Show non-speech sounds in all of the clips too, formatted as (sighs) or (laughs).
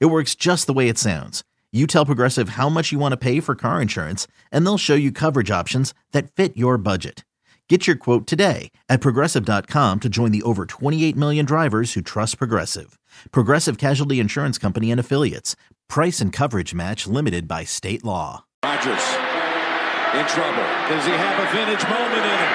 It works just the way it sounds. You tell Progressive how much you want to pay for car insurance, and they'll show you coverage options that fit your budget. Get your quote today at progressive.com to join the over 28 million drivers who trust Progressive. Progressive Casualty Insurance Company and Affiliates. Price and coverage match limited by state law. Rodgers in trouble. Does he have a vintage moment in him?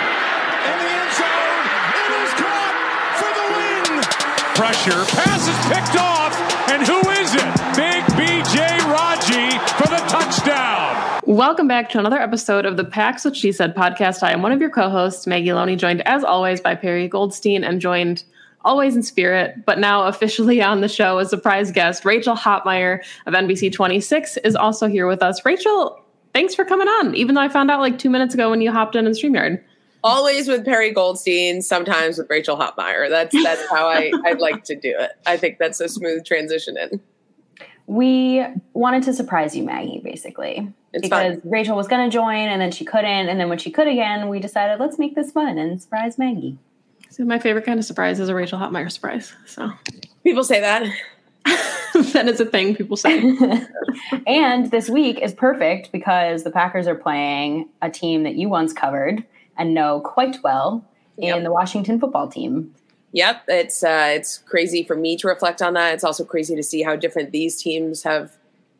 In the end zone, it is caught for the win. Pressure, pass is picked off, and who is it? Big BJ Raji for the touchdown. Welcome back to another episode of the Packs What She Said podcast. I am one of your co-hosts, Maggie Loney, joined as always by Perry Goldstein, and joined always in spirit, but now officially (laughs) on the show, a surprise guest, Rachel Hotmeyer of NBC 26 is also here with us. Rachel, thanks for coming on, even though I found out like two minutes ago when you hopped in in StreamYard. Always with Perry Goldstein, sometimes with Rachel Hotmeyer. That's that's how I, I'd like to do it. I think that's a smooth transition in. We wanted to surprise you, Maggie, basically. It's because fun. Rachel was going to join and then she couldn't. And then when she could again, we decided let's make this fun and surprise Maggie. So my favorite kind of surprise is a Rachel Hotmeyer surprise. So People say that. (laughs) that is a thing people say. (laughs) and this week is perfect because the Packers are playing a team that you once covered and know quite well in Yep. the Washington football team. Yep, it's uh, it's crazy for me to reflect on that. It's also crazy to see how different these teams have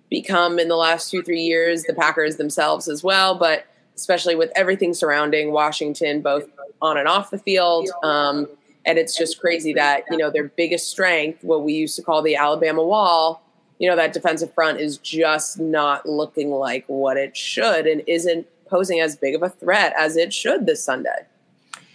become in the last two three years. The Packers themselves as well, but especially with everything surrounding Washington, both on and off the field. Um, and it's just crazy that you know their biggest strength, what we used to call the Alabama wall, you know that defensive front is just not looking like what it should, and isn't posing as big of a threat as it should this Sunday.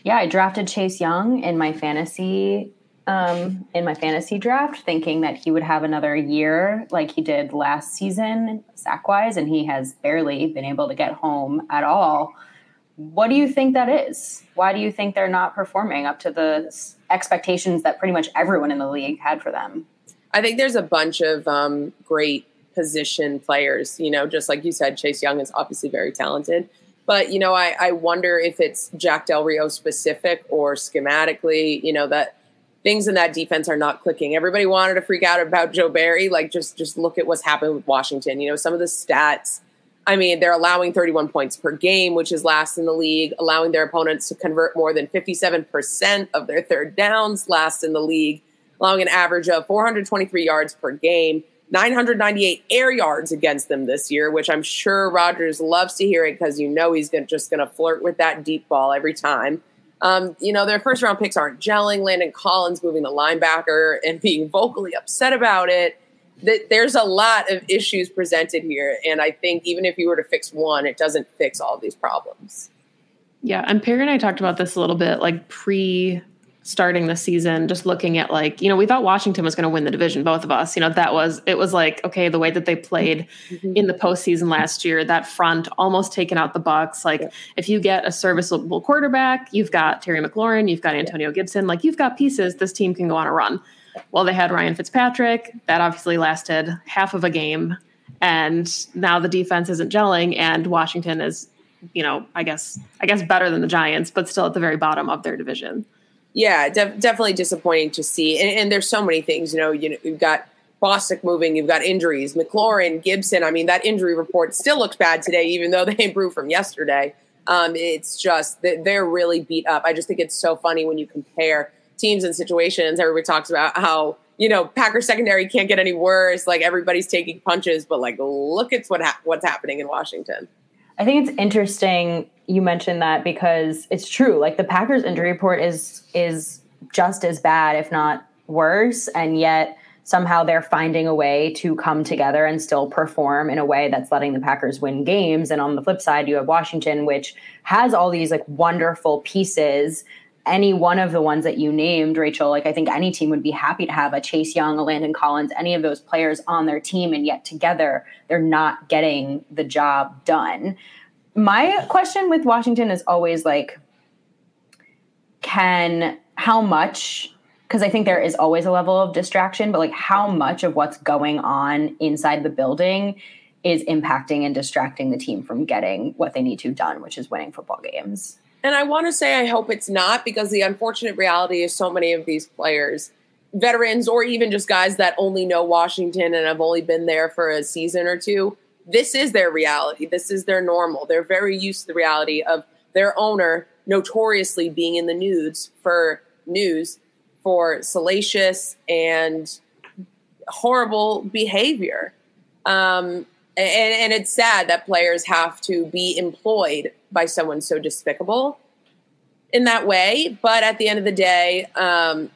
Yeah, I drafted Chase Young in my fantasy um, in my fantasy draft, thinking that he would have another year like he did last season, sack wise, and he has barely been able to get home at all. What do you think that is? Why do you think they're not performing up to the expectations that pretty much everyone in the league had for them? I think there's a bunch of um, great position players. You know, just like you said, Chase Young is obviously very talented. But, you know, I, I wonder if it's Jack Del Rio specific or schematically, you know, that things in that defense are not clicking. Everybody wanted to freak out about Joe Barry. Like, just just look at what's happened with Washington. You know, some of the stats. I mean, they're allowing 31 points per game, which is last in the league, allowing their opponents to convert more than 57% of their third downs, last in the league, allowing an average of 423 yards per game, 998 air yards against them this year, which I'm sure Rodgers loves to hear it because you know he's gonna, just going to flirt with that deep ball every time. Um, you know, their first round picks aren't gelling. Landon Collins moving the linebacker and being vocally upset about it. Th- There's a lot of issues presented here. And I think even if you were to fix one, it doesn't fix all these problems. Yeah, and Perry and I talked about this a little bit, like pre starting the season, just looking at like, you know, we thought Washington was going to win the division, both of us. You know, that was it was like, okay, the way that they played mm-hmm. in the postseason last year, that front almost taken out the Bucs. Like, if you get a serviceable quarterback, you've got Terry McLaurin, you've got Antonio Gibson, like you've got pieces, this team can go on a run. Well, they had Ryan Fitzpatrick, that obviously lasted half of a game. And now the defense isn't gelling, and Washington is you know, I guess I guess better than the Giants, but still at the very bottom of their division. Yeah, def- definitely disappointing to see. And, and there's so many things. You know, you know, you've got Bostic moving, you've got injuries, McLaurin, Gibson. I mean, that injury report still looks bad today, even though (laughs) they improved from yesterday. Um, it's just that they're really beat up. I just think it's so funny when you compare teams and situations. Everybody talks about how you know Packers secondary can't get any worse. Like everybody's taking punches, but like look at what ha- what's happening in Washington. I think it's interesting you mentioned that because it's true. Like the Packers injury report is is just as bad, if not worse, and yet somehow they're finding a way to come together and still perform in a way that's letting the Packers win games. And on the flip side, you have Washington, which has all these like wonderful pieces any one of the ones that you named, Rachel, like I think any team would be happy to have a Chase Young, a Landon Collins, any of those players on their team, and yet together they're not getting the job done. My question with Washington is always like, can how much because I think there is always a level of distraction, but like how much of what's going on inside the building is impacting and distracting the team from getting what they need to done, which is winning football games. And I want to say I hope it's not because the unfortunate reality is so many of these players, veterans or even just guys that only know Washington and have only been there for a season or two, this is their reality. This is their normal. They're very used to the reality of their owner notoriously being in the news for news for salacious and horrible behavior. Um, and, and it's sad that players have to be employed by someone so despicable in that way. But at the end of the day, um,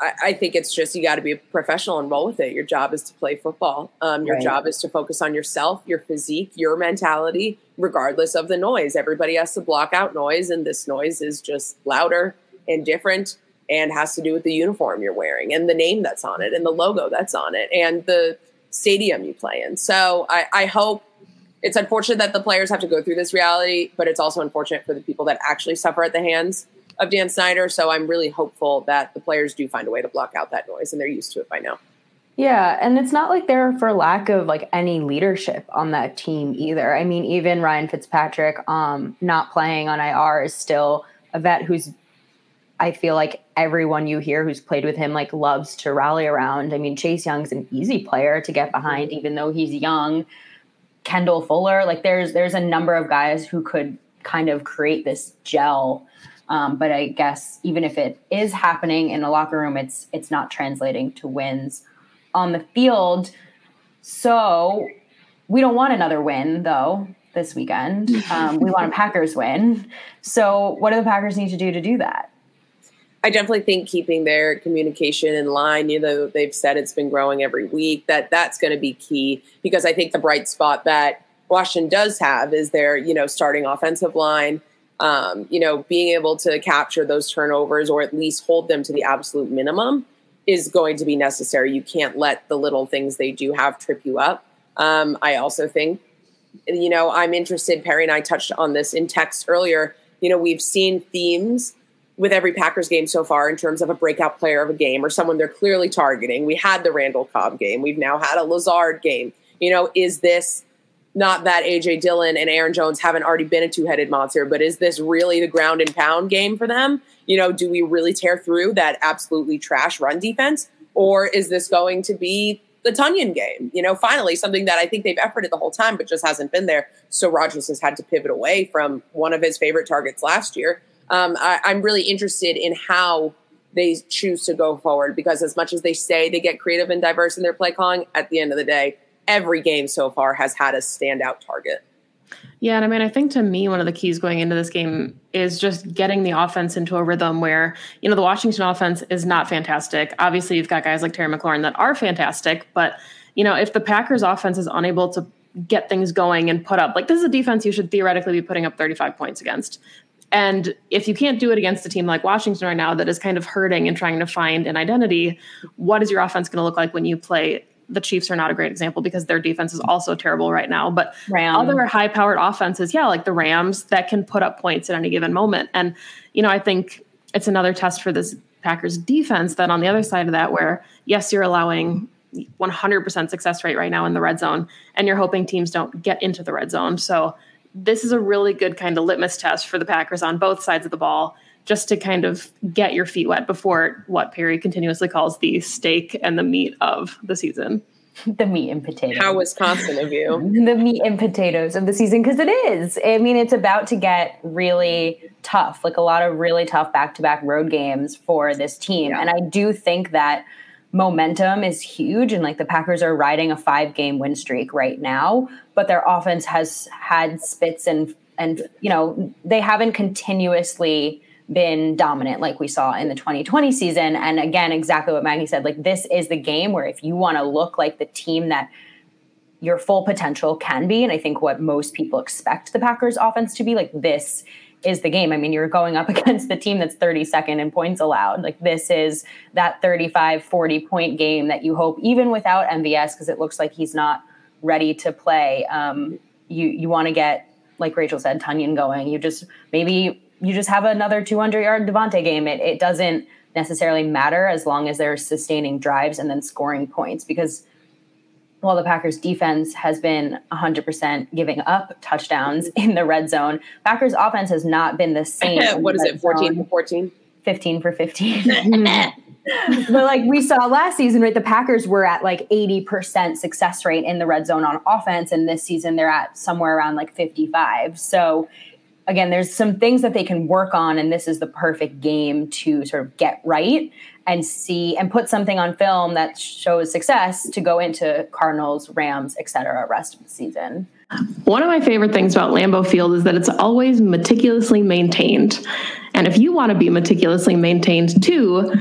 I, I, think it's just you got to be a professional and roll with it. Your job is to play football. Um, your right. job is to focus on yourself, your physique, your mentality, regardless of the noise. Everybody has to block out noise, and this noise is just louder and different and has to do with the uniform you're wearing and the name that's on it and the logo that's on it and the stadium you play in. So I, I hope it's unfortunate that the players have to go through this reality, but it's also unfortunate for the people that actually suffer at the hands of Dan Snyder. So I'm really hopeful that the players do find a way to block out that noise and they're used to it by now. Yeah, and it's not like they're for lack of like any leadership on that team either. I mean, even Ryan Fitzpatrick um not playing on IR is still a vet who's I feel like everyone you hear who's played with him like loves to rally around. I mean, Chase Young's an easy player to get behind, even though he's young. Kendall Fuller, like there's there's a number of guys who could kind of create this gel. Um, but I guess even if it is happening in the locker room, it's it's not translating to wins on the field. So we don't want another win though this weekend. (laughs) Um, we want a Packers win. So what do the Packers need to do to do that? I definitely think keeping their communication in line, you know, they've said it's been growing every week, that that's going to be key because I think the bright spot that Washington does have is their, you know, starting offensive line, um, you know, being able to capture those turnovers or at least hold them to the absolute minimum is going to be necessary. You can't let the little things they do have trip you up. Um, I also think, you know, I'm interested, Perry and I touched on this in text earlier. You know, we've seen themes with every Packers game so far in terms of a breakout player of a game or someone they're clearly targeting. We had the Randall Cobb game. We've now had a Lazard game. You know, is this not that AJ Dillon and Aaron Jones haven't already been a two-headed monster, but is this really the ground and pound game for them? You know, do we really tear through that absolutely trash run defense? Or is this going to be the Tonyan game? You know, finally, something that I think they've efforted the whole time, but just hasn't been there. So Rodgers has had to pivot away from one of his favorite targets last year um, I, I'm really interested in how they choose to go forward because as much as they say they get creative and diverse in their play calling, at the end of the day, every game so far has had a standout target. Yeah, and I mean, I think to me, one of the keys going into this game is just getting the offense into a rhythm where, you know, the Washington offense is not fantastic. Obviously, you've got guys like Terry McLaurin that are fantastic, but, you know, if the Packers offense is unable to get things going and put up, like, this is a defense you should theoretically be putting up 35 points against. And if you can't do it against a team like Washington right now that is kind of hurting and trying to find an identity, what is your offense going to look like when you play? The Chiefs are not a great example because their defense is also terrible right now. But other high powered offenses, yeah, like the Rams that can put up points at any given moment. And, you know, I think it's another test for this Packers defense that on the other side of that, where yes, you're allowing 100% success rate right now in the red zone, and you're hoping teams don't get into the red zone. So this is a really good kind of litmus test for the Packers on both sides of the ball, just to kind of get your feet wet before what Perry continuously calls the steak and the meat of the season. (laughs) The meat and potatoes. How Wisconsin of you. (laughs) the meat and potatoes of the season, because it is. I mean, it's about to get really tough, like a lot of really tough back to back road games for this team. Yeah. And I do think that momentum is huge and like the Packers are riding a 5 game win streak right now but their offense has had spits and and you know they haven't continuously been dominant like we saw in the 2020 season. And again exactly what Maggie said like this is the game where if you want to look like the team that your full potential can be and I think what most people expect the Packers offense to be like this is the game. I mean, you're going up (laughs) against the team that's 32nd in points allowed. Like this is that 35, 40 point game that you hope, even without MVS, because it looks like he's not ready to play. Um, you you want to get, like Rachel said, Tonyan going. You just maybe you just have another 200 yard Davante game. It it doesn't necessarily matter as long as they're sustaining drives and then scoring points because while the Packers defense has been 100% giving up touchdowns mm-hmm. in the red zone, Packers offense has not been the same. (laughs) what is it, 14 for 14? 15 for 15. (laughs) Mm-hmm. but like we saw last season, right? The Packers were at like 80% success rate in the red zone on offense. And this season they're at somewhere around like 55. So again, there's some things that they can work on. And this is the perfect game to sort of get right and see and put something on film that shows success to go into Cardinals, Rams, etc. rest of the season. One of my favorite things about Lambeau Field is that it's always meticulously maintained. And if you want to be meticulously maintained too,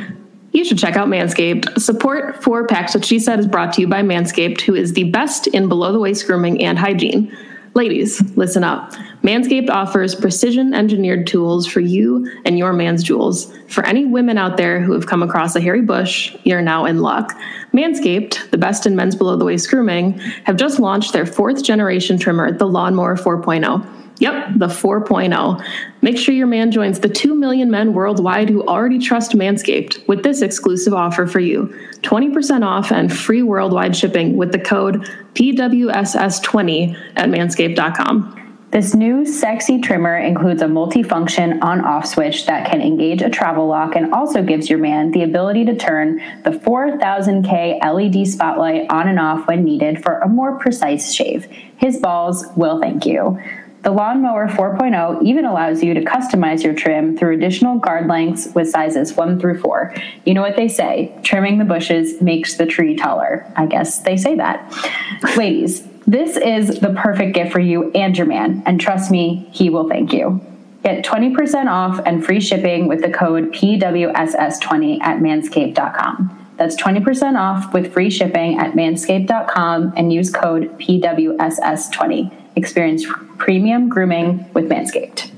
you should check out Manscaped. Support for Packs What She Said is brought to you by Manscaped, who is the best in below the waist grooming and hygiene. Ladies, listen up. Manscaped offers precision engineered tools for you and your man's jewels. For any women out there who have come across a hairy bush, you're now in luck. Manscaped, the best in men's below the waist grooming, have just launched their fourth generation trimmer, the Lawnmower 4.0. Yep, the 4.0. Make sure your man joins the 2 million men worldwide who already trust Manscaped with this exclusive offer for you 20% off and free worldwide shipping with the code PWSS20 at manscaped.com. This new sexy trimmer includes a multifunction on off switch that can engage a travel lock and also gives your man the ability to turn the 4000K LED spotlight on and off when needed for a more precise shave. His balls will thank you. The Lawnmower 4.0 even allows you to customize your trim through additional guard lengths with sizes 1 through 4. You know what they say trimming the bushes makes the tree taller. I guess they say that. Ladies, this is the perfect gift for you and your man, and trust me, he will thank you. Get 20% off and free shipping with the code PWSS20 at manscaped.com. That's 20% off with free shipping at manscaped.com and use code PWSS20. Experience premium grooming with Manscaped.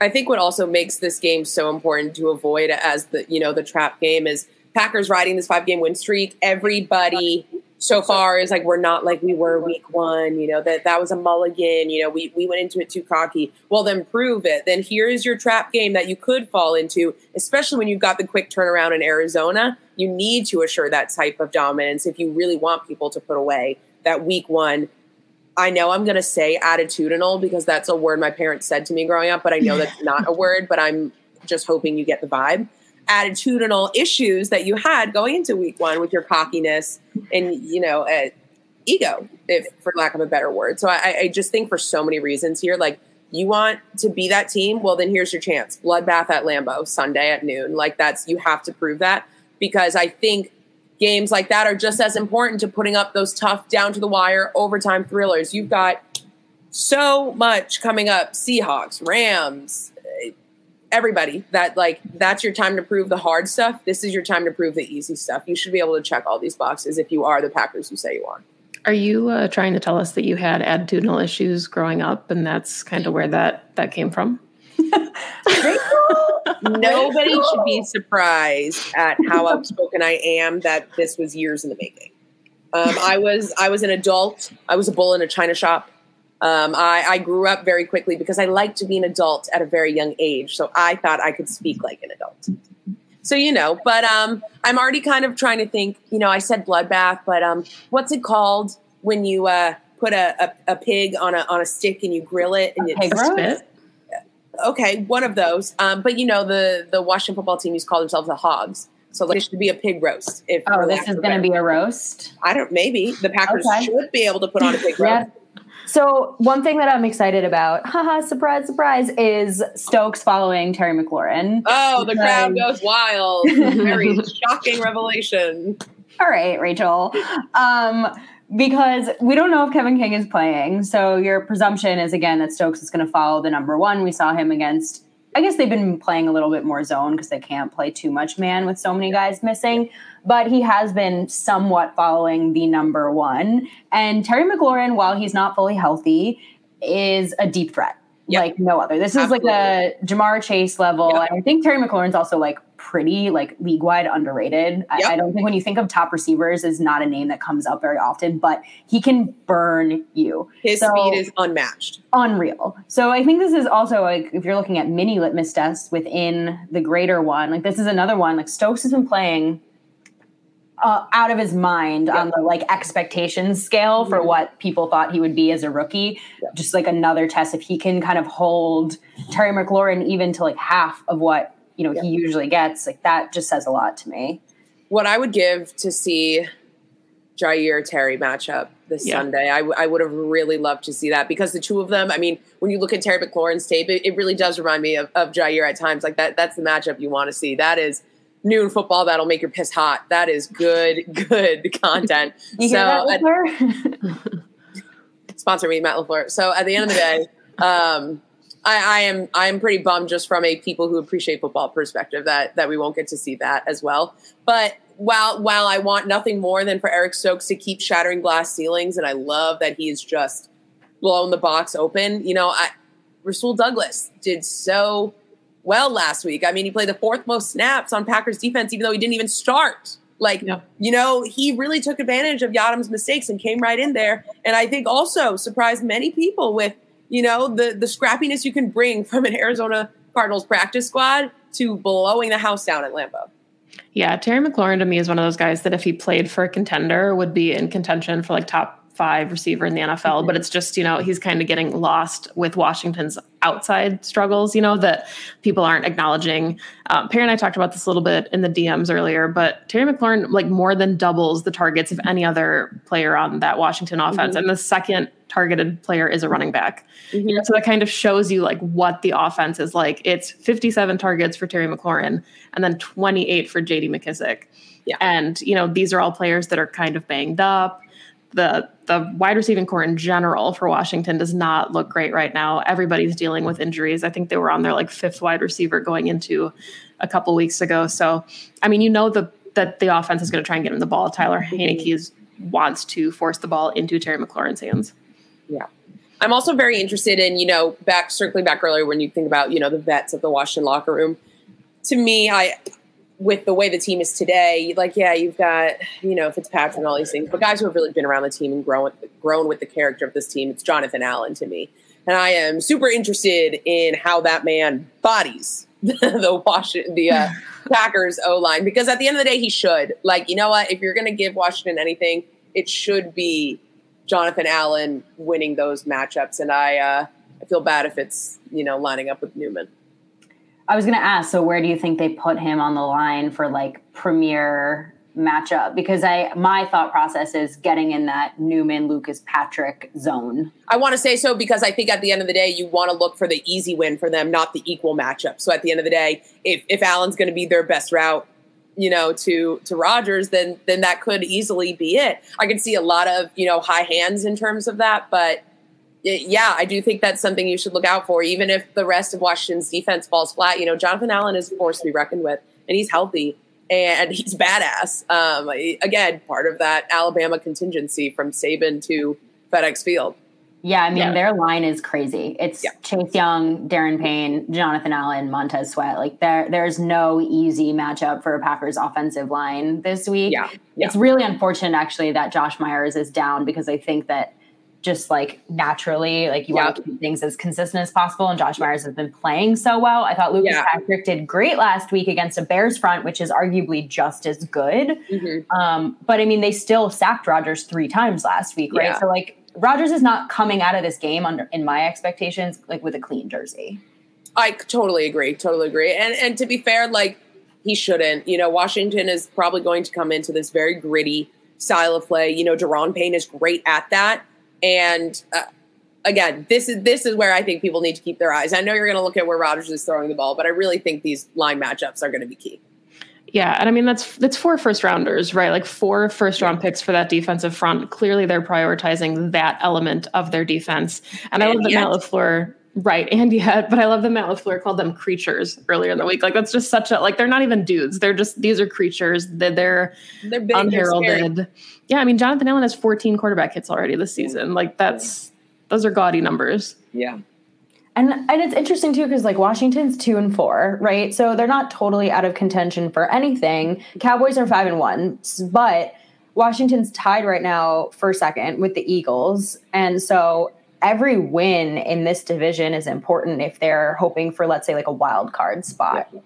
I think what also makes this game so important to avoid as the you know the trap game is Packers riding this five game win streak. Everybody so far is like we're not like we were week one, you know, that that was a mulligan, you know, we, we went into it too cocky. Well, then prove it. Then here is your trap game that you could fall into, especially when you've got the quick turnaround in Arizona. You need to assure that type of dominance if you really want people to put away that week one. I know I'm going to say attitudinal because that's a word my parents said to me growing up, but I know that's not a (laughs) word, but I'm just hoping you get the vibe. Attitudinal issues that you had going into week one with your cockiness and you know uh, ego if for lack of a better word. So I, I just think for so many reasons here like you want to be that team well then here's your chance. Bloodbath at lambeau sunday at noon. Like that's you have to prove that because i think games like that are just as important to putting up those tough down to the wire overtime thrillers you've got so much coming up seahawks rams everybody that like that's your time to prove the hard stuff. This is your time to prove the easy stuff. You should be able to check all these boxes if you are the Packers you say you are. Are you uh, trying to tell us that you had attitudinal issues growing up, and that's kind of where that that came from? (laughs) Nobody should be surprised at how outspoken I am. That this was years in the making. Um, I was I was an adult. I was a bull in a china shop. Um, I, I, grew up very quickly because I liked to be an adult at a very young age. So I thought I could speak like an adult. So, you know, but um, I'm already kind of trying to think, you know, I said bloodbath, but um, what's it called when you uh, put a, a, a, pig on a, on a stick and you grill it and it's spit? Okay, one of those. Um, but, you know, the, the Washington football team used to call themselves the Hogs. So like, it should be a pig roast. If oh, this is going to be a roast. I don't. Maybe the Packers okay. should be able to put on a pig (laughs) roast. So one thing that I'm excited about, (laughs) haha, surprise, surprise, is Stokes following Terry McLaurin. Oh, the crowd goes wild. (laughs) Very shocking revelation. All right, Rachel. Um, because we don't know if Kevin King is playing. So your presumption is again that Stokes is going to follow the number one. We saw him against I guess they've been playing a little bit more zone because they can't play too much man with so many guys missing. But he has been somewhat following the number one. And Terry McLaurin, while he's not fully healthy, is a deep threat. yep. like no other. This Absolutely. is like a Ja'Marr Chase level. Yep. And I think Terry McLaurin's also like pretty like league wide underrated. Yep. I, I, don't think when you think of top receivers is not a name that comes up very often, but he can burn you. His so, speed is unmatched. Unreal. So I think this is also like if you're looking at mini litmus tests within the greater one, like this is another one. Like Stokes has been playing uh, out of his mind yeah. on the like expectations scale for mm-hmm. what people thought he would be as a rookie. Yeah. Just like another test if he can kind of hold Terry McLaurin even to like half of what you know yeah. he usually gets like that just says a lot to me. What i would give to see jaire terry matchup this yeah. sunday I, w- I would have really loved to see that because the two of them i mean when you look at terry mclaurin's tape it, it really does remind me of, of jaire at times like that that's the matchup you want to see. That is noon football that'll make your piss hot. That is good (laughs) good content. (laughs) You so hear that, at, (laughs) sponsor me matt lafleur. So at the end of the day um I, I, am I am pretty bummed just from a people who appreciate football perspective that that we won't get to see that as well. But while while I want nothing more than for Eric Stokes to keep shattering glass ceilings, and I love that he he's just blown the box open. You know, I, Rasul Douglas did so well last week. I mean, he played the fourth most snaps on Packers defense, even though he didn't even start. Like, yeah. you know, he really took advantage of Yiadom's mistakes and came right in there. And I think also surprised many people with you know, the the scrappiness you can bring from an Arizona Cardinals practice squad to blowing the house down at Lambeau. Yeah, Terry McLaurin to me is one of those guys that if he played for a contender would be in contention for like top five receiver in the NFL, mm-hmm. but it's just, you know, he's kind of getting lost with Washington's outside struggles, you know, that people aren't acknowledging. Um, Perry and I talked about this a little bit in the DMs earlier, but Terry McLaurin like more than doubles the targets of any other player on that Washington offense. Mm-hmm. And the second targeted player is a running back. Mm-hmm. You know, so that kind of shows you like what the offense is like. It's 57 targets for Terry McLaurin and then 28 for JD McKissic. Yeah. And, you know, these are all players that are kind of banged up the the wide receiving corps in general for Washington does not look great right now. Everybody's dealing with injuries. I think they were on their like fifth wide receiver going into a couple weeks ago. So, I mean, you know the that the offense is going to try and get him the ball. Tyler is, wants to force the ball into Terry McLaurin's hands. Yeah. I'm also very interested in, you know, back circling back earlier when you think about, you know, the vets of the Washington locker room. To me, I with the way the team is today, like yeah, you've got you know Fitzpatrick and all these things, but guys who have really been around the team and grown grown with the character of this team, it's Jonathan Allen to me, and I am super interested in how that man bodies (laughs) the Washington the uh, (laughs) Packers O line because at the end of the day, he should. Like you know what? If you're going to give Washington anything, it should be Jonathan Allen winning those matchups, and I uh, I feel bad if it's you know lining up with Newman. I was going to ask, so where do you think they put him on the line for like premier matchup? Because I my thought process is getting in that Newman Lucas Patrick zone. I want to say so because I think at the end of the day, you want to look for the easy win for them, not the equal matchup. So at the end of the day, if if Allen's going to be their best route, you know, to to Rodgers, then then that could easily be it. I can see a lot of you know high hands in terms of that, but yeah, I do think that's something you should look out for, even if the rest of Washington's defense falls flat. You know, Jonathan Allen is a force to be reckoned with, and he's healthy and he's badass. Um, again, part of that Alabama contingency from Saban to FedEx Field. Yeah, I mean yeah. their line is crazy. It's yeah. Chase Young, Daron Payne, Jonathan Allen, Montez Sweat. Like there, there's no easy matchup for a Packers offensive line this week. Yeah. yeah. It's really unfortunate actually that Josh Myers is down because I think that just like naturally, like you yep. want to keep things as consistent as possible. And Josh Myers has been playing so well. I thought Lucas yeah. Patrick did great last week against a Bears front, which is arguably just as good. Mm-hmm. Um, but I mean, they still sacked Rodgers three times last week, right? Yeah. So like Rodgers is not coming out of this game under in my expectations, like with a clean jersey. I totally agree. Totally agree. And and to be fair, like he shouldn't. You know, Washington is probably going to come into this very gritty style of play. You know, Daron Payne is great at that and uh, again, this is this is where I think people need to keep their eyes. I know you're going to look at where Rodgers is throwing the ball, but I really think these line matchups are going to be key. Yeah, and I mean that's that's four first rounders, right? Like four first round picks for that defensive front. Clearly, they're prioritizing that element of their defense. And, and I love that Matt Lafleur, right? And yet, but I love that Matt Lafleur called them creatures earlier in the week. Like that's just such a like they're not even dudes. They're just these are creatures. They're they're, they're big, unheralded. They're yeah, I mean, Jonathan Allen has 14 quarterback hits already this season. Like that's those are gaudy numbers. Yeah. And and it's interesting too because like Washington's two and four, right? So they're not totally out of contention for anything. Cowboys are five and one, but Washington's tied right now for second with the Eagles, and so every win in this division is important if they're hoping for let's say like a wild card spot. Yeah.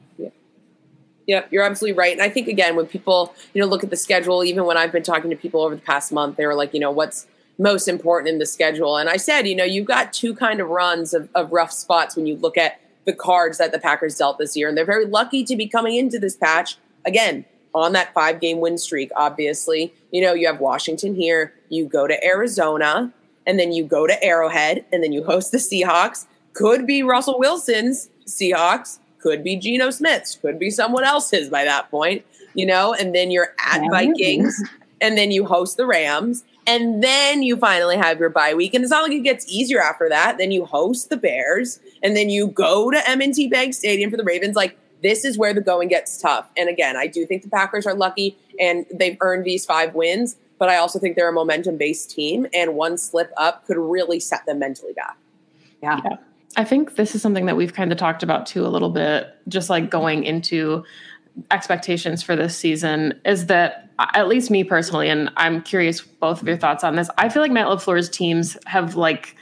Yeah. You're absolutely right. And I think again, when people, you know, look at the schedule, even when I've been talking to people over the past month, they were like, you know, what's most important in the schedule. And I said, you know, you've got two kind of runs of, of rough spots when you look at the cards that the Packers dealt this year. And they're very lucky to be coming into this patch again on that five game win streak, obviously. You know, you have Washington here, you go to Arizona, and then you go to Arrowhead, and then you host the Seahawks. Could be Russell Wilson's Seahawks, could be Geno Smith's, could be someone else's by that point, you know, and then you're at Vikings, and then you host the Rams, and then you finally have your bye week. And it's not like it gets easier after that. Then you host the Bears, and then you go to M&T Bank Stadium for the Ravens. Like this is where the going gets tough. And again, I do think the Packers are lucky and they've earned these five wins. But I also think they're a momentum based team, and one slip up could really set them mentally back. Yeah. yeah. I think this is something that we've kind of talked about too a little bit, just like going into expectations for this season is that at least me personally, and I'm curious both of your thoughts on this. I feel like Matt LaFleur's teams have like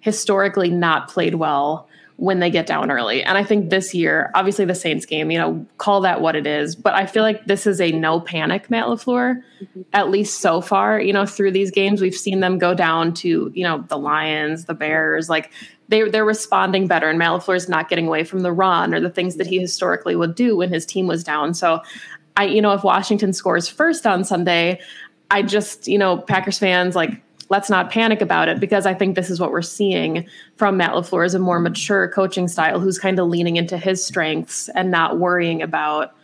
historically not played well when they get down early. And I think this year, obviously the Saints game, you know, call that what it is. But I feel like this is a no panic Matt LaFleur, mm-hmm. at least so far, you know, through these games. We've seen them go down to, you know, the Lions, the Bears, like they they're responding better, and Matt LaFleur is not getting away from the run or the things that he historically would do when his team was down. So, I you know if Washington scores first on Sunday, I just you know Packers fans like let's not panic about it because I think this is what we're seeing from Matt LaFleur is a more mature coaching style who's kind of leaning into his strengths and not worrying about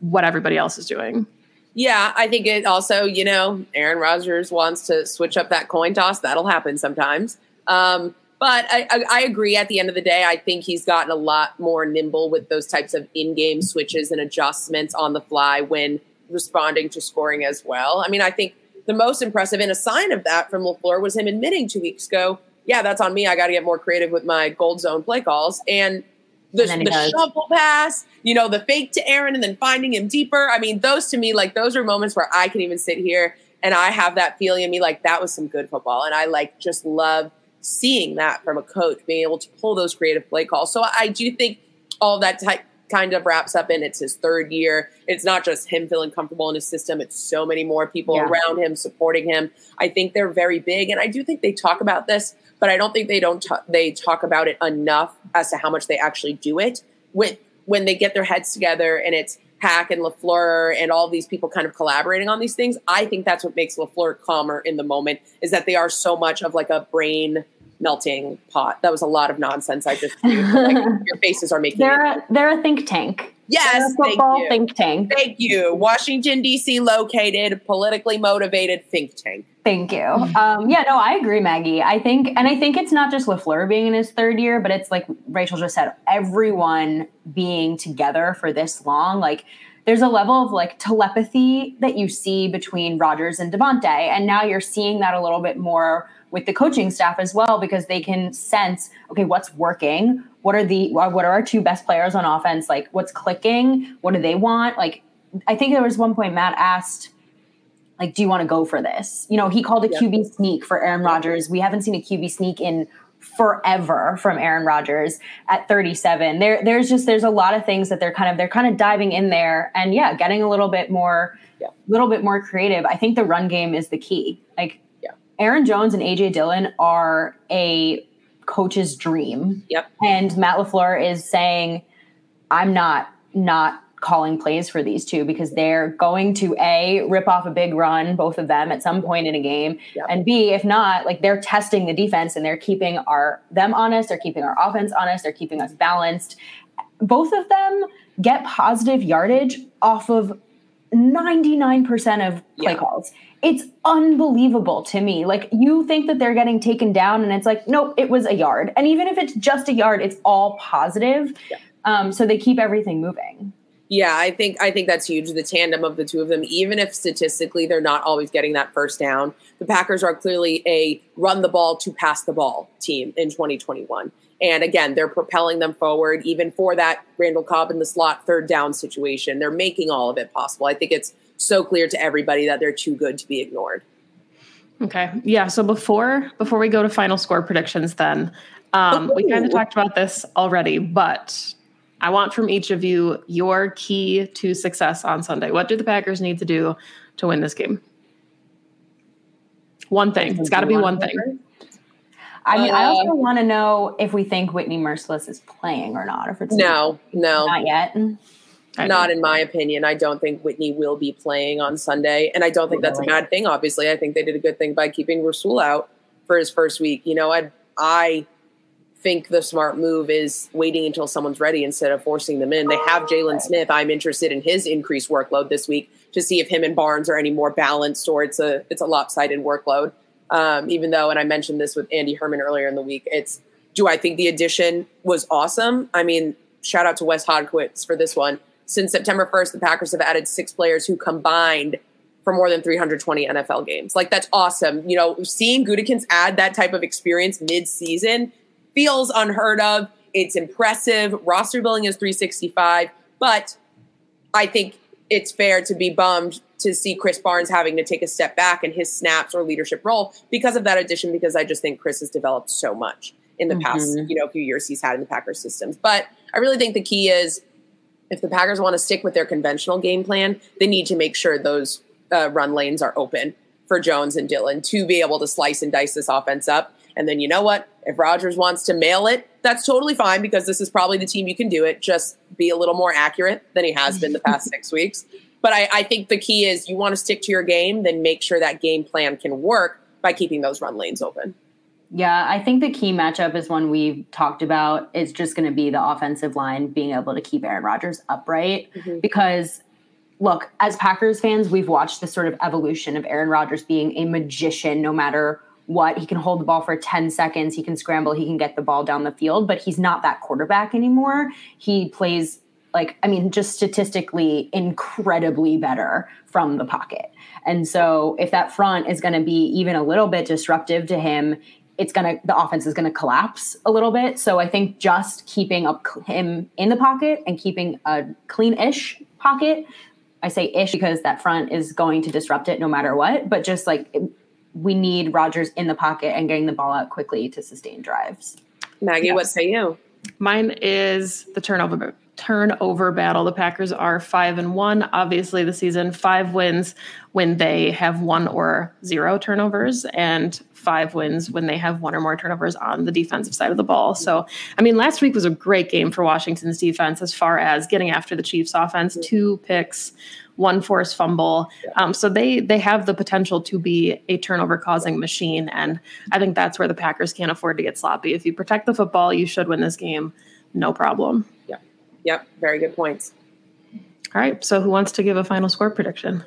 what everybody else is doing. Yeah, I think it also, you know, Aaron Rodgers wants to switch up that coin toss. That'll happen sometimes. Um, but I, I, I, agree. At the end of the day, I think he's gotten a lot more nimble with those types of in-game switches and adjustments on the fly when responding to scoring as well. I mean, I think the most impressive and a sign of that from LaFleur was him admitting two weeks ago, "Yeah, that's on me. I got to get more creative with my gold zone play calls." And the, and the shuffle pass, you know, the fake to Aaron and then finding him deeper. I mean, those to me, like those are moments where I can even sit here and I have that feeling in me, like that was some good football, and I like just love seeing that from a coach, being able to pull those creative play calls. So I do think all that type kind of wraps up in it's his third year. It's not just him feeling comfortable in his system, it's so many more people yeah. around him supporting him. I think they're very big and I do think they talk about this, but I don't think they don't t- they talk about it enough as to how much they actually do it. With when they get their heads together and it's Hackett LaFleur and all these people kind of collaborating on these things. I think that's what makes LaFleur calmer in the moment is that they are so much of like a brain melting pot. That was a lot of nonsense I just like, (laughs) your faces are making. They're a, they're a think tank. Yes, football think tank. Thank you. Washington D.C. located, politically motivated think tank. Thank you. Um, yeah, no, I agree, Maggie. I think, and I think it's not just Lafleur being in his third year, but it's like Rachel just said, everyone being together for this long. Like, there's a level of like telepathy that you see between Rodgers and Davante, and now you're seeing that a little bit more with the coaching staff as well because they can sense, okay, what's working? What are the uh, what are our two best players on offense? Like, what's clicking? What do they want? Like, I think there was one point Matt asked like, do you want to go for this? You know, he called a yeah. QB sneak for Aaron Rodgers. We haven't seen a QB sneak in forever from Aaron Rodgers at 37. There, there's just there's a lot of things that they're kind of they're kind of diving in there and yeah, getting a little bit more, yeah. little bit more creative. I think the run game is the key. Like. Aaron Jones and AJ Dillon are a coach's dream. Yep. And Matt Lafleur is saying, I'm not not calling plays for these two because they're going to a rip off a big run both of them at some point in a game yep. and b if not like they're testing the defense and they're keeping our them honest they're keeping our offense honest they're keeping us balanced both of them get positive yardage off of 99% of play calls. It's unbelievable to me. Like you think that they're getting taken down and it's like nope it was a yard. And even if it's just a yard it's all positive. Um, so they keep everything moving. Yeah, I think I think that's huge. The tandem of the two of them, even if statistically they're not always getting that first down, the Packers are clearly a run the ball to pass the ball team in 2021. And again, they're propelling them forward, even for that Randall Cobb in the slot third down situation. They're making all of it possible. I think it's so clear to everybody that they're too good to be ignored. Okay. Yeah. So before before we go to final score predictions, then um, we kind of talked about this already, but I want from each of you your key to success on Sunday. What do the Packers need to do to win this game? One thing. It's got to be one thing. I mean, uh, I also want to know if we think Whitney Mercilus is playing or not. If it's no, no, not yet. Not in my opinion. I don't think Whitney will be playing on Sunday, and I don't think that's a bad thing. Obviously, I think they did a good thing by keeping Rasul out for his first week. You know, I I think the smart move is waiting until someone's ready instead of forcing them in. They have Jaylon Smith. I'm interested in his increased workload this week to see if him and Barnes are any more balanced or it's a it's a lopsided workload. Um, even though, and I mentioned this with Andy Herman earlier in the week, it's do I think the addition was awesome? I mean, shout out to Wes Hodkiewicz for this one. Since September 1st, the Packers have added six players who combined for more than 320 NFL games. Like that's awesome. You know, seeing Gutekunst add that type of experience mid-season feels unheard of. It's impressive. Roster building is 365, but I think it's fair to be bummed to see Krys Barnes having to take a step back in his snaps or leadership role because of that addition. Because I just think Krys has developed so much in the mm-hmm. past, you know, few years he's had in the Packers systems. But I really think the key is if the Packers want to stick with their conventional game plan, they need to make sure those uh, run lanes are open for Jones and Dillon to be able to slice and dice this offense up. And then you know what? If Rodgers wants to mail it, that's totally fine because this is probably the team you can do it. Just be a little more accurate than he has been the past (laughs) six weeks. But I, I think the key is you want to stick to your game, then make sure that game plan can work by keeping those run lanes open. Yeah, I think the key matchup is one we've talked about. It's just going to be the offensive line being able to keep Aaron Rodgers upright mm-hmm. because look, as Packers fans, we've watched this sort of evolution of Aaron Rodgers being a magician no matter what he can hold the ball for 10 seconds he can scramble he can get the ball down the field but he's not that quarterback anymore he plays like i mean just statistically incredibly better from the pocket and so if that front is going to be even a little bit disruptive to him it's going to the offense is going to collapse a little bit so i think just keeping up him in the pocket and keeping a clean-ish pocket i say ish because that front is going to disrupt it no matter what but just like we need Rodgers in the pocket and getting the ball out quickly to sustain drives. Maggie, yes. what say you? Mine is the turnover turnover battle. The Packers are five and one. Obviously, the season five wins when they have one or zero turnovers, and five wins when they have one or more turnovers on the defensive side of the ball. So, I mean, last week was a great game for Washington's defense as far as getting after the Chiefs' offense. Two picks, one forced fumble. Um, so they they have the potential to be a turnover causing machine, and I think that's where the Packers can't afford to get sloppy. If you protect the football, you should win this game, no problem. Yeah. Yep. Very good points. All right. So who wants to give a final score prediction?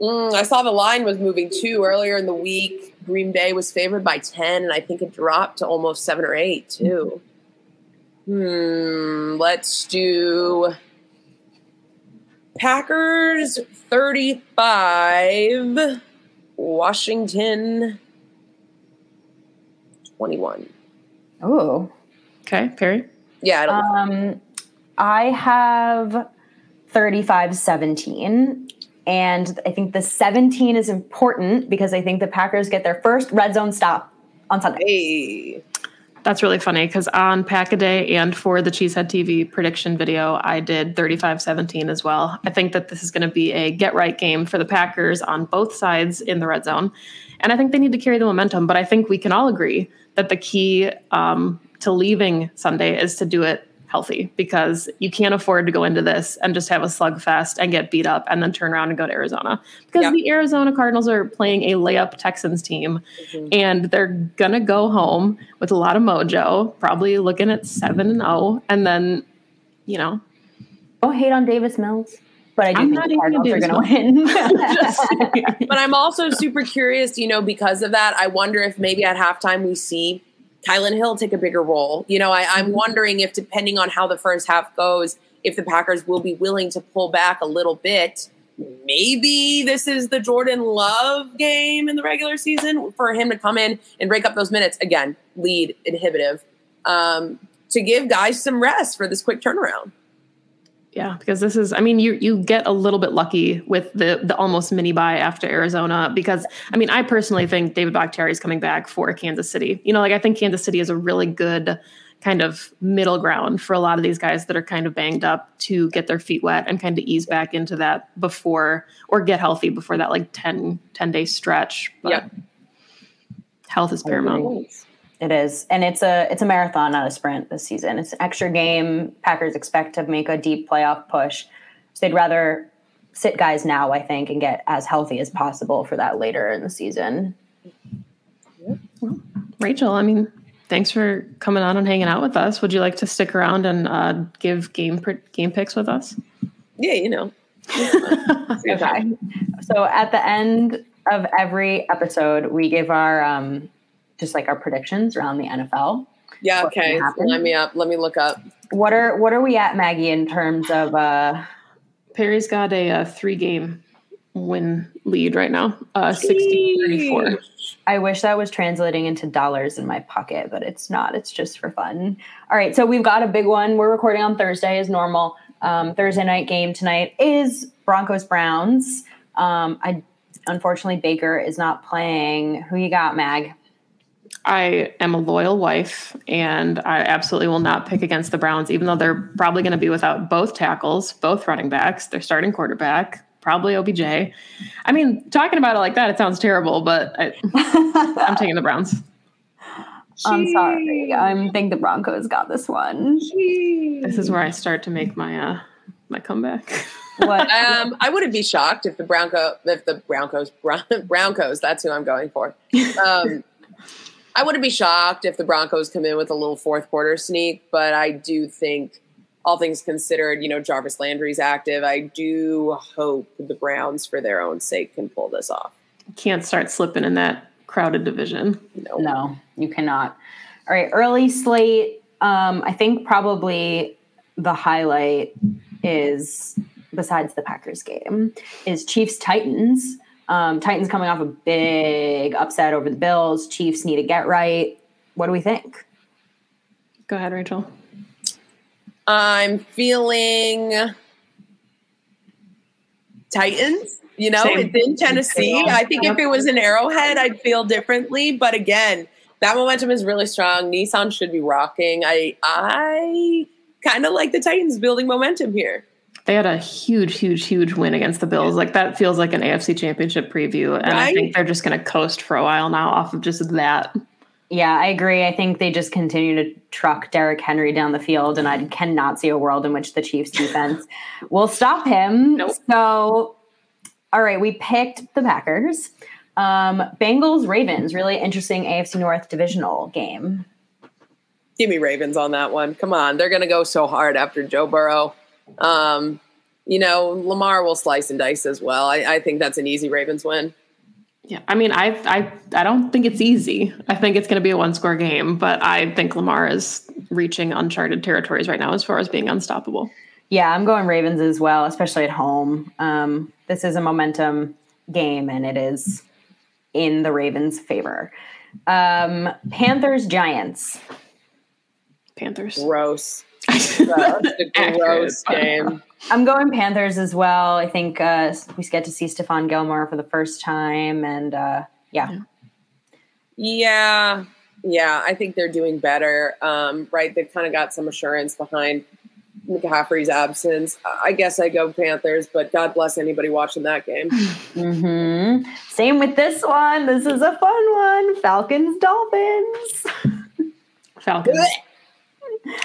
Mm, I saw the line was moving too earlier in the week. Green Bay was favored by 10, and I think it dropped to almost seven or eight, too. Hmm, let's do Packers 35, Washington 21. Oh. Okay, Perry? Yeah, I um, I have 35 17. And I think the 17 is important because I think the Packers get their first red zone stop on Sunday. Hey. That's really funny because on Pack a Day and for the Cheesehead TV prediction video, I did 35 17 as well. I think that this is going to be a get right game for the Packers on both sides in the red zone. And I think they need to carry the momentum. But I think we can all agree that the key um, to leaving Sunday is to do it healthy because you can't afford to go into this and just have a slugfest and get beat up and then turn around and go to Arizona because yep. the Arizona Cardinals are playing a layup Texans team mm-hmm. and they're gonna go home with a lot of mojo, probably looking at seven and 0 and then you know, don't hate on Davis Mills. But I do I'm think the Cardinals are going to win. (laughs) (laughs) but I'm also super curious, you know, because of that. I wonder if maybe at halftime we see Kylin Hill take a bigger role. You know, I, I'm mm-hmm. wondering if, depending on how the first half goes, if the Packers will be willing to pull back a little bit. Maybe this is the Jordan Love game in the regular season for him to come in and break up those minutes. Again, lead inhibitive. um, to give guys some rest for this quick turnaround. Yeah, because this is I mean you you get a little bit lucky with the the almost mini bye after Arizona because I mean I personally think David Bakhtiari is coming back for Kansas City. You know, like I think Kansas City is a really good kind of middle ground for a lot of these guys that are kind of banged up to get their feet wet and kind of ease back into that before or get healthy before that like 10, 10 day stretch. But Yep. health is paramount. It is, and it's a it's a marathon, not a sprint this season. It's an extra game. Packers expect to make a deep playoff push, so they'd rather sit guys now, I think, and get as healthy as possible for that later in the season. Rachel, I mean, thanks for coming on and hanging out with us. Would you like to stick around and uh, give game game picks with us? Yeah, you know. (laughs) Okay. So at the end of every episode, we give our um, just like our predictions around the NFL. Yeah, okay. Let me up. Let me look up. What are what are we at, Maggie, in terms of uh, Perry's got a, uh three game win lead right now, uh, 60 34. I wish that was translating into dollars in my pocket, but it's not. It's just for fun. All right, so we've got a big one. We're recording on Thursday as normal. Um, Thursday night game tonight is Broncos Browns. Um, I unfortunately Baker is not playing. Who you got, Mag? I am a loyal wife, and I absolutely will not pick against the Browns, even though they're probably going to be without both tackles, both running backs, their starting quarterback, probably OBJ. I mean, talking about it like that, it sounds terrible, but I, I'm taking the Browns. I'm sorry. I think the Broncos got this one. This is where I start to make my uh, my comeback. What? (laughs) Um, I wouldn't be shocked if the Bronco, if the Broncos, Brown, (laughs) Broncos, that's who I'm going for. Um, I wouldn't be shocked if the Broncos come in with a little fourth quarter sneak, but I do think, all things considered, you know, Jarvis Landry's active. I do hope the Browns, for their own sake, can pull this off. Can't start slipping in that crowded division. No. No, you cannot. All right, early slate. Um, I think probably the highlight is besides the Packers game is Chiefs Titans. Um, Titans coming off a big upset over the Bills. Chiefs need to get right. What do we think? Go ahead, Rachel. I'm feeling Titans. You know, Same. it's in Tennessee. I think if it was an Arrowhead, I'd feel differently. But again, that momentum is really strong. Nissan should be rocking. I I kind of like the Titans building momentum here. They had a huge, huge, huge win against the Bills. Like that feels like an AFC championship preview. And I think they're just going to coast for a while now off of just that. Yeah, I agree. I think they just continue to truck Derrick Henry down the field, and I cannot see a world in which the Chiefs (laughs) defense will stop him. Nope. So, all right, we picked the Packers. Um, Bengals Ravens, really interesting AFC North divisional game. Give me Ravens on that one. Come on, they're going to go so hard after Joe Burrow. Um, you know, Lamar will slice and dice as well. I, I think that's an easy Ravens win. Yeah, I mean, I I I don't think it's easy. I think it's going to be a one score game, but I think Lamar is reaching uncharted territories right now as far as being unstoppable. Yeah, I'm going Ravens as well, especially at home. Um, this is a momentum game, and it is in the Ravens' favor. Um, Panthers Giants. Panthers. Gross. That's a (laughs) gross game. I'm going Panthers as well. I think uh, we get to see Stephon Gilmore for the first time, and uh, yeah, Yeah, yeah, I think they're doing better. Um, right, they've kind of got some assurance behind McCaffrey's absence. I guess I go Panthers, but God bless anybody watching that game. (laughs) hmm same with this one. This is a fun one. Falcons Dolphins. (laughs) Falcons.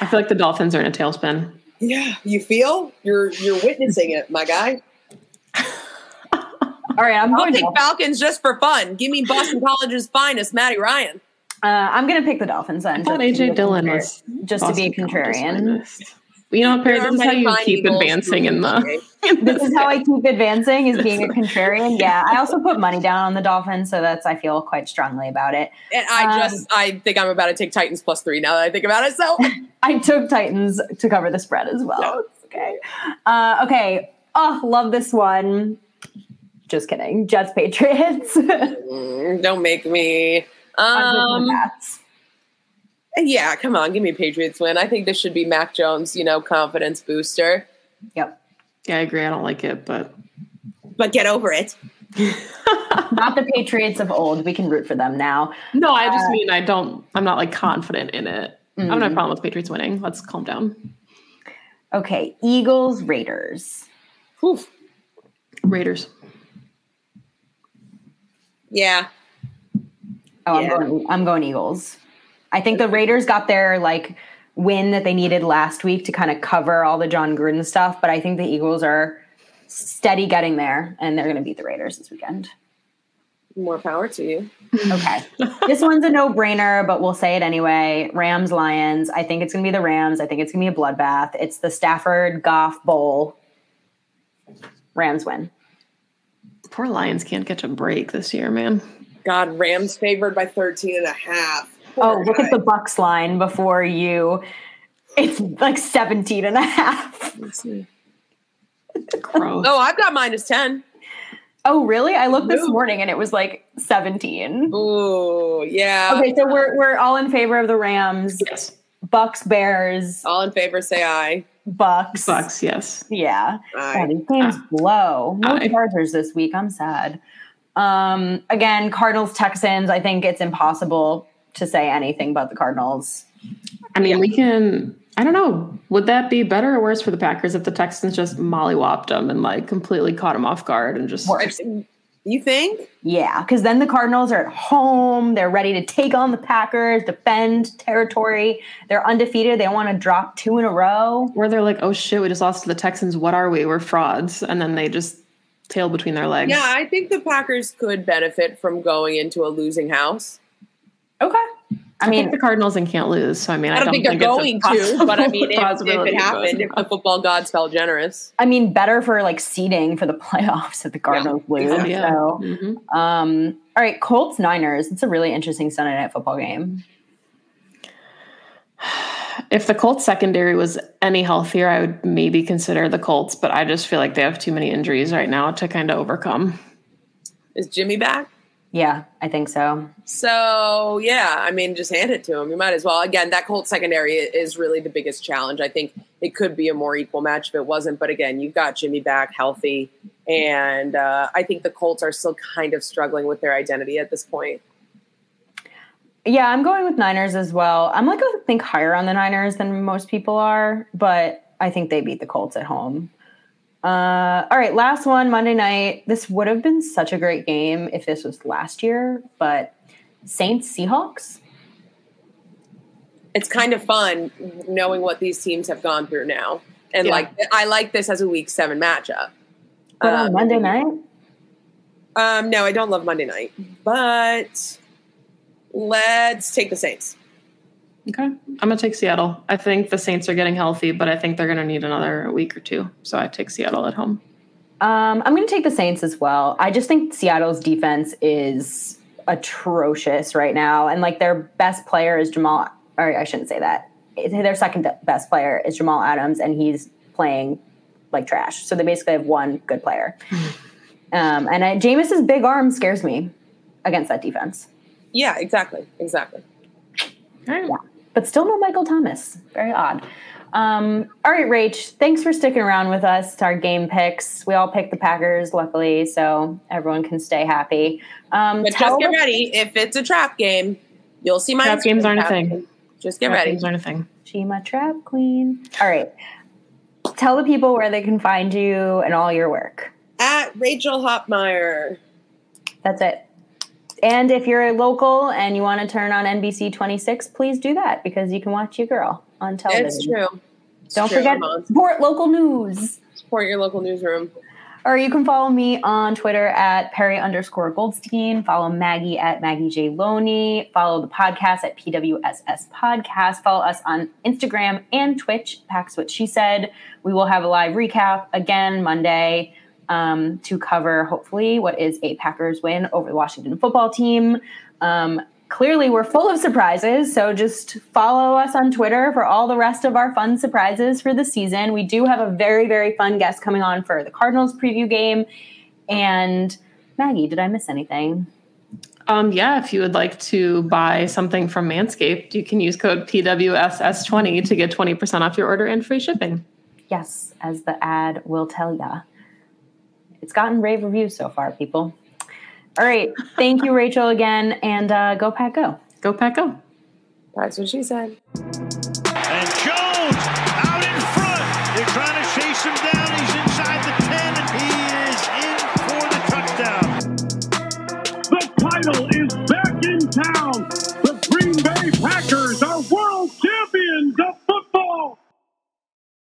I feel like the Dolphins are in a tailspin. yeah, you feel you're you're witnessing it, my guy. (laughs) All right, I'm I'll going. take Dolphins. Falcons just for fun. Give me Boston College's finest, Matty Ryan. Uh, I'm going to pick the Dolphins then. I thought just to be AJ a Dillon was just to be a contrarian. Finest. You know, what, Perry, this is how you keep advancing in the. (laughs) (laughs) in This the is how I keep advancing is being a (laughs) contrarian. Yeah, I also put money down on the Dolphins, so that's I feel quite strongly about it. And I Um, just I think I'm about to take Titans plus three now that I think about it. So I took Titans to cover the spread as well. Okay. Uh, okay. Oh, love this one. Just kidding. Jets Patriots. Mm, don't make me. taking the Um, Pats. Yeah, come on, give me a Patriots win. I think this should be Mac Jones, you know, confidence booster. Yep. Yeah, I agree. I don't like it, but But get over it. (laughs) Not the Patriots of old. We can root for them now. no, I just mean I don't. I'm not like confident in it. I don't Mm-hmm. have a problem with Patriots winning. Let's calm down. Okay, Eagles, Raiders. Whew. Raiders. Yeah. Oh, Yeah. I'm going. I'm going Eagles. I think the Raiders got their like win that they needed last week to kind of cover all the Jon Gruden stuff, but I think the Eagles are steady getting there, and they're going to beat the Raiders this weekend. More power to you. Okay, (laughs) this one's a no-brainer, but we'll say it anyway. Rams, Lions. I think it's going to be the Rams. I think it's going to be a bloodbath. It's the Stafford Goff Bowl. Rams win. Poor Lions can't catch a break this year, man. God, Rams favored by 13 and a half. Oh, look guy. at the Bucs line before you. It's like 17 and a half. Gross. Oh, I've got minus 10. Oh, really? I looked this morning and it was like 17. Ooh, yeah. Okay, so we're we're all in favor of the Rams. yes. Bucs, Bears, All in favor, say aye. Bucs. Bucs. Yes. Yeah. Aye. God, these games blow. No Aye. Chargers this week. I'm sad. Um, again, Cardinals, Texans. I think it's impossible to say anything about the Cardinals. I mean, we can. I don't know. Would that be better or worse for the Packers if the Texans just mollywopped them and like completely caught them off guard and just Worse. You think? Yeah, because then the Cardinals are at home. They're ready to take on the Packers, defend territory. They're undefeated. They want to drop two in a row. where they're like, oh shit, we just lost to the Texans. What are we? We're frauds. And then they just tail between their legs. Yeah, I think the Packers could benefit from going into a losing house. Okay. I I mean, think the Cardinals and can't lose. So I mean, I don't, think they're it's going to, (laughs) but I mean, if, if it but- happened, if the football gods felt generous. I mean, better for like seeding for the (laughs) playoffs if the Cardinals lose. Oh, yeah. So, Mhm. um, all right, Colts Niners. It's a really interesting Sunday night football game. (sighs) If the Colts secondary was any healthier, I would maybe consider the Colts, but I just feel like they have too many injuries right now to kind of overcome. Is Jimmy back? Yeah, I think so. So yeah, I mean, just hand it to him. You might as well. Again, that Colts secondary is really the biggest challenge. I think it could be a more equal match if it wasn't. But again, you've got Jimmy back healthy, and uh, I think the Colts are still kind of struggling with their identity at this point. Yeah, I'm going with Niners as well. I'm like I think higher on the Niners than most people are, but I think they beat the Colts at home. Uh, all right, last one Monday night. This would have been such a great game if this was last year, but Saints Seahawks. It's kind of fun knowing what these teams have gone through now, and Yeah. like I like this as a Week Seven matchup. But on Um, Monday night, Um, no, I don't love Monday night, but let's take the Saints. Okay. I'm going to take Seattle. I think the Saints are getting healthy, but I think they're going to need another week or two. So I take Seattle at home. um, I'm going to take the Saints as well. I just think Seattle's defense is atrocious right now, and like their best player is Jamal. Or I shouldn't say that. Their second best player is Jamal Adams, and he's playing like trash. So they basically have one good player. (laughs) um, and I, Jameis's big arm scares me against that defense. Yeah, exactly, exactly. All right. But still no Michael Thomas. Very odd. Um, all right, Rach, thanks for sticking around with us to our game picks. We all picked the Packers, luckily, so everyone can stay happy. Um, But just get the- ready. If it's a trap game, you'll see my Trap games aren't a thing. Just get Trap ready. games aren't a thing. She my trap queen. All right. Tell the people where they can find you and all your work. At Rachel Hopmeyer. That's it. And if you're a local and you want to turn on NBC 26, please do that because you can watch your girl on television. It's true. It's Don't true, forget support local news. Support your local newsroom. Or you can follow me on Twitter at Perry underscore Goldstein. Follow Maggie at Maggie J. Loney. Follow the podcast at PWSS Podcast. Follow us on Instagram and Twitch. Pax What She Said. We will have a live recap again Monday um, to cover hopefully what is a Packers win over the Washington football team. Um, clearly, we're full of surprises, so just follow us on Twitter for all the rest of our fun surprises for the season. We do have a very, very fun guest coming on for the Cardinals preview game. And Maggie, did I miss anything? Um, yeah, if you would like to buy something from Manscaped, you can use code PWSS20 to get 20% off your order and free shipping. Yes, as the ad will tell ya it's gotten rave reviews so far, people. All right. Thank you, Rachel, again. And uh, go, Pack, go. Go, Pack, go. That's what she said. And Joe!